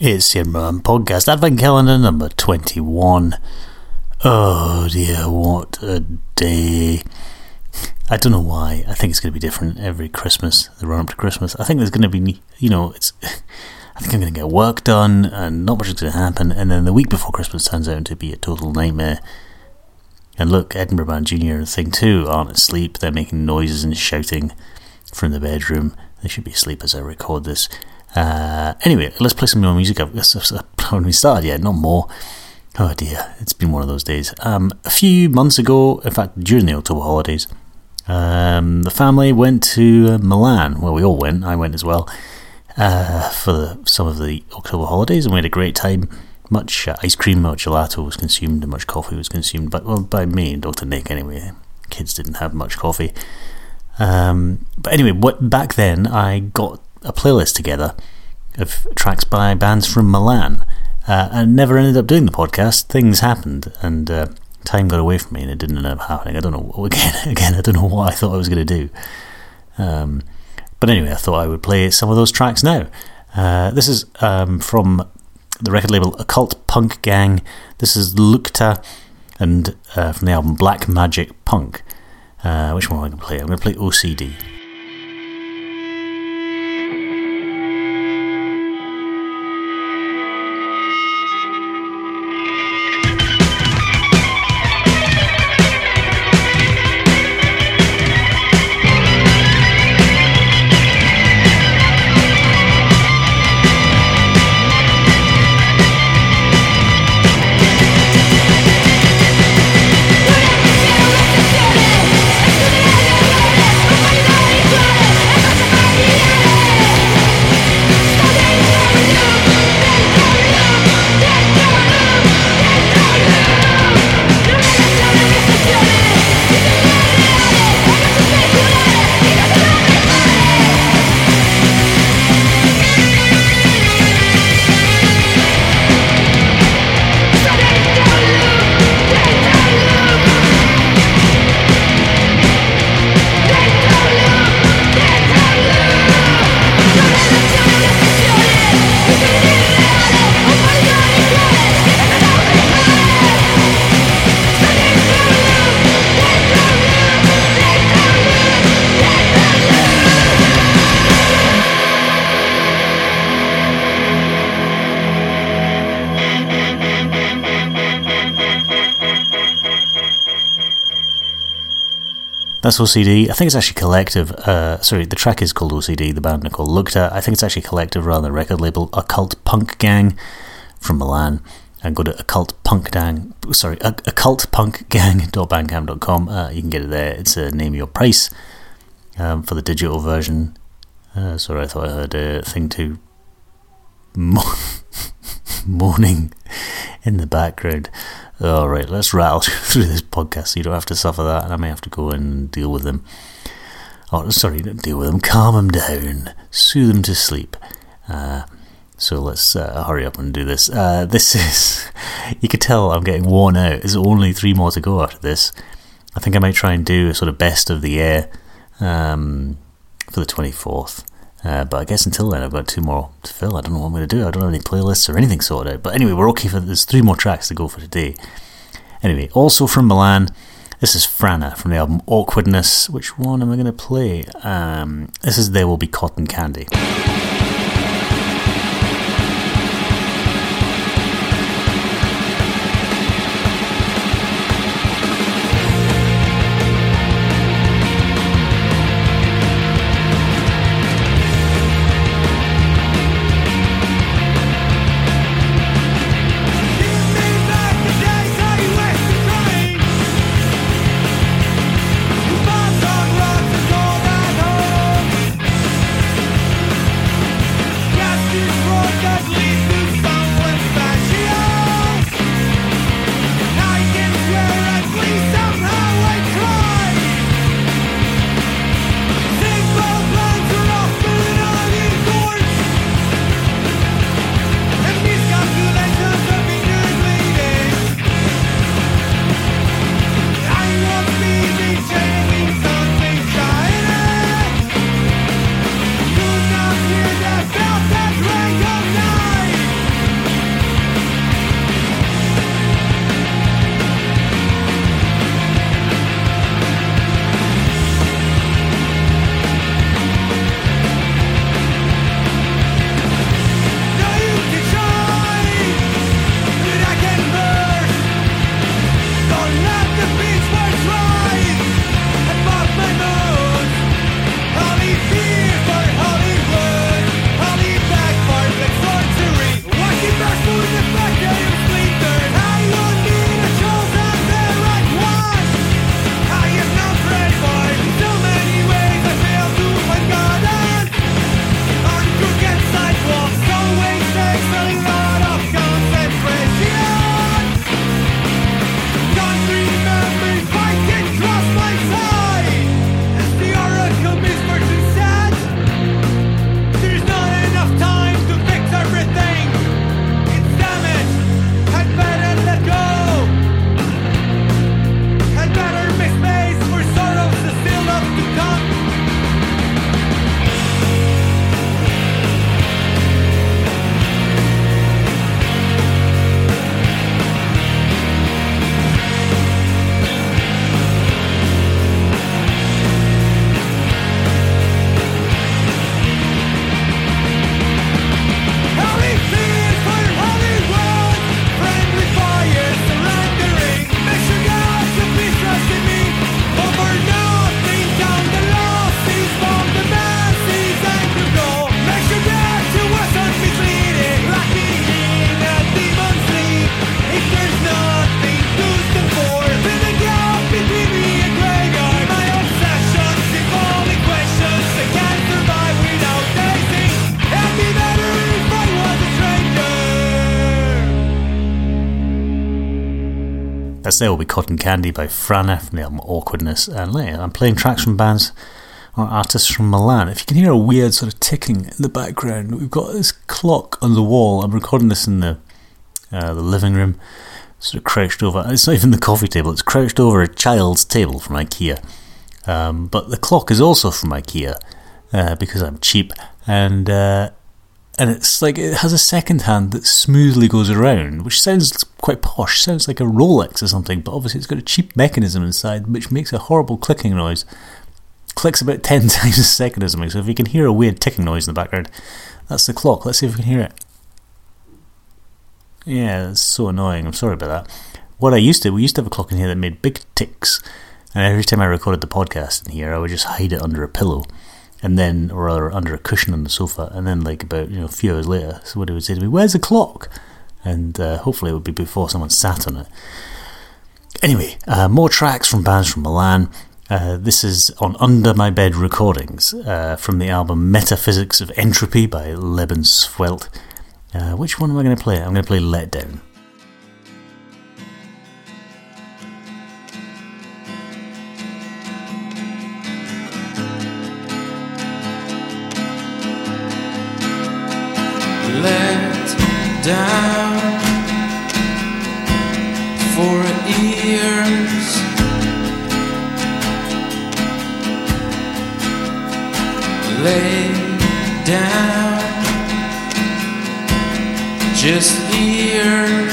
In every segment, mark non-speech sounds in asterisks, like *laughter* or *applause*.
It's your Mum Podcast, Advent Calendar number 21. Oh dear, what a day. I don't know why. I think it's going to be different every Christmas, the run up to Christmas. I think there's going to be, you know, it's. I think I'm going to get work done and not much is going to happen. And then the week before Christmas turns out to be a total nightmare. And look, Edinburgh Band Junior thing too aren't asleep. They're making noises and shouting from the bedroom. They should be asleep as I record this. Uh, anyway, let's play some more music. I've, I've only started yet, not more. Oh dear, it's been one of those days. Um, a few months ago, in fact, during the October holidays, um, the family went to Milan. Well, we all went. I went as well uh, for the, some of the October holidays, and we had a great time. Much uh, ice cream, much gelato was consumed, and much coffee was consumed. But well, by me and Dr. Nick anyway. Kids didn't have much coffee. Um, but anyway, what back then I got a playlist together of tracks by bands from Milan. Uh, and never ended up doing the podcast. Things happened, and uh, time got away from me, and it didn't end up happening. I don't know. *laughs* Again, again, I don't know what I thought I was going to do. Um, but anyway, I thought I would play some of those tracks now. Uh, this is um, from the record label Occult Punk Gang. This is Lucta, and uh, from the album Black Magic Punk. Uh, which one am I going to play? I'm going to play OCD. That's OCD. I think it's actually collective. Uh, sorry, the track is called OCD. The band are called Lucta. I think it's actually collective rather than record label. Occult Punk Gang from Milan. And go to occult punk gang. Sorry, occult punk gang.bandcamp.com. *laughs* Uh, you can get it there. It's a name your price um, for the digital version. Uh, sorry, I thought I heard a Thing 2 *laughs* moaning in the background. All right, let's rattle *laughs* through this podcast so you don't have to suffer that, and I may have to go and deal with them. Oh, sorry, don't deal with them. Calm them down, soothe them to sleep. Uh, so let's uh, hurry up and do this. Uh, *laughs* this is, you could tell I'm getting worn out. There's only three more to go after this. I think I might try and do a sort of best of the year um, for the 24th. Uh, but I guess until then, I've got two more to fill. I don't know what I'm going to do. I don't have any playlists or anything sorted out. But anyway, we're okay for there's three more tracks to go for today. Anyway, also from Milan, this is Frana from the album Awkwardness. Which one am I going to play? Um, this is There Will Be Cotton Candy. That's There Will Be Cotton Candy by Frana the album Awkwardness. And I'm playing tracks from bands or artists from Milan. If you can hear a weird sort of ticking in the background, we've got this clock on the wall. I'm recording this in the uh, the living room, sort of crouched over. It's not even the coffee table, it's crouched over a child's table from IKEA. Um, but the clock is also from IKEA uh, because I'm cheap. And uh, and it's like it has a second hand that smoothly goes around, which sounds quite posh, sounds like a Rolex or something, but obviously it's got a cheap mechanism inside which makes a horrible clicking noise. Clicks about *laughs* 10 times a second or something, so if you can hear a weird ticking noise in the background, that's the clock. Let's see if we can hear it. Yeah, it's so annoying. I'm sorry about that. What I used to, we used to have a clock in here that made big ticks, and every time I recorded the podcast in here, I would just hide it under a pillow and then, or rather, under a cushion on the sofa, and then, like about you know a few hours later, somebody would say to me, "Where's the clock?" And uh, hopefully, it would be before someone sat on it. Anyway, uh, more tracks from bands from Milan. Uh, this is on Under My Bed Recordings uh, from the album Metaphysics of Entropy by Lebenswelt. Uh, which one am I going to play? I'm going to play Letdown. Down for ears. Lay down just here.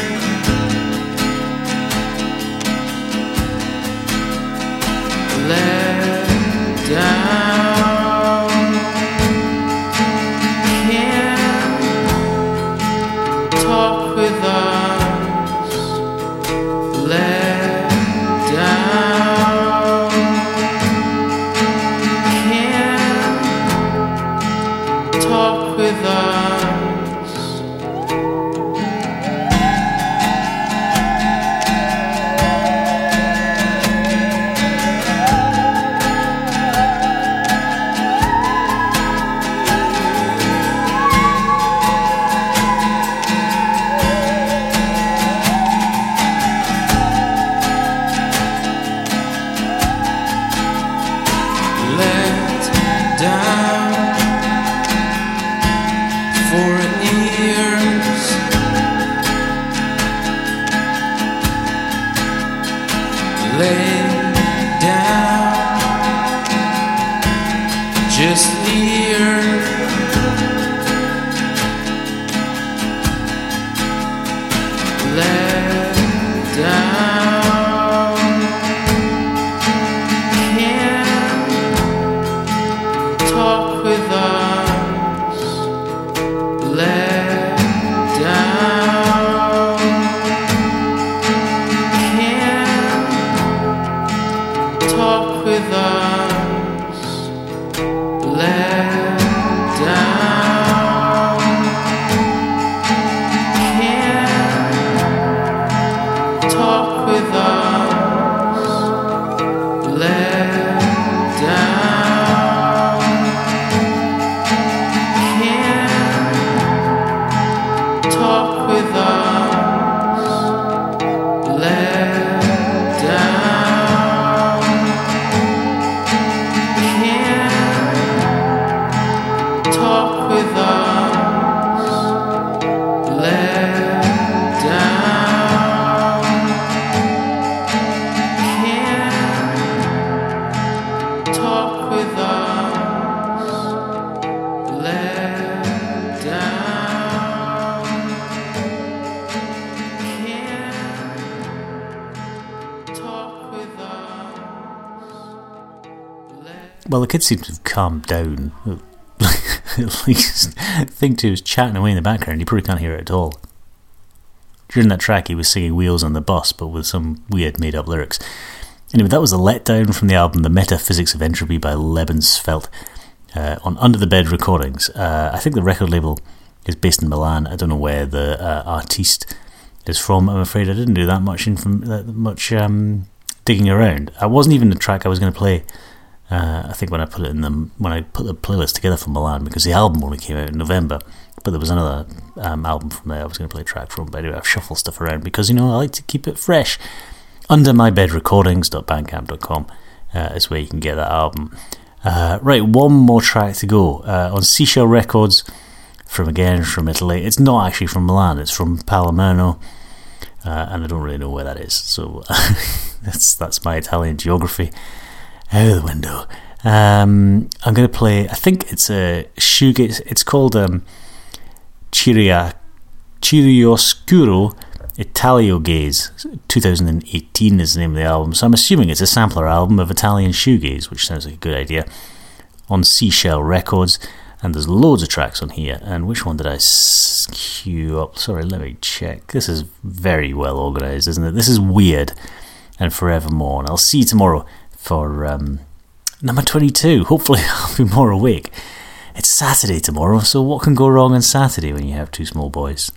The kid seems to have calmed down. *laughs* At least, Thing 2 was chatting away in the background. You probably can't hear it at all. During that track, he was singing Wheels on the Bus, but with some weird made up lyrics. Anyway, that was a letdown from the album The Metaphysics of Entropy by Lebenswelt uh, on Under the Bed Recordings. Uh, I think the record label is based in Milan. I don't know where the uh, artiste is from. I'm afraid I didn't do that much, inf- much um, digging around. I wasn't even the track I was going to play uh, I think when I put it in the when I put the playlist together for Milan because the album only came out in November, but there was another um, album from there I was going to play a track from. But anyway, I've shuffled stuff around because you know I like to keep it fresh. under mybedrecordings.bandcamp.com uh, is where you can get that album. Uh, right, one more track to go uh, on Seashell Records from again from Italy. It's not actually from Milan; it's from Palermo, uh, and I don't really know where that is. So *laughs* that's that's my Italian geography out of the window. Um, I'm going to play. I think it's a shoegaze. It's called um, Chiria Chiaroscuro Italio Gaze 2018 is the name of the album, so I'm assuming it's a sampler album of Italian shoegaze, which sounds like a good idea. On Seashell Records, and there's loads of tracks on here. And which one did I queue up? Sorry, let me check. This is very well organised, isn't it? This is weird and forevermore. And I'll see you tomorrow for um, number 22. Hopefully, *laughs* I'll be more awake. It's Saturday tomorrow, so what can go wrong on Saturday when you have two small boys?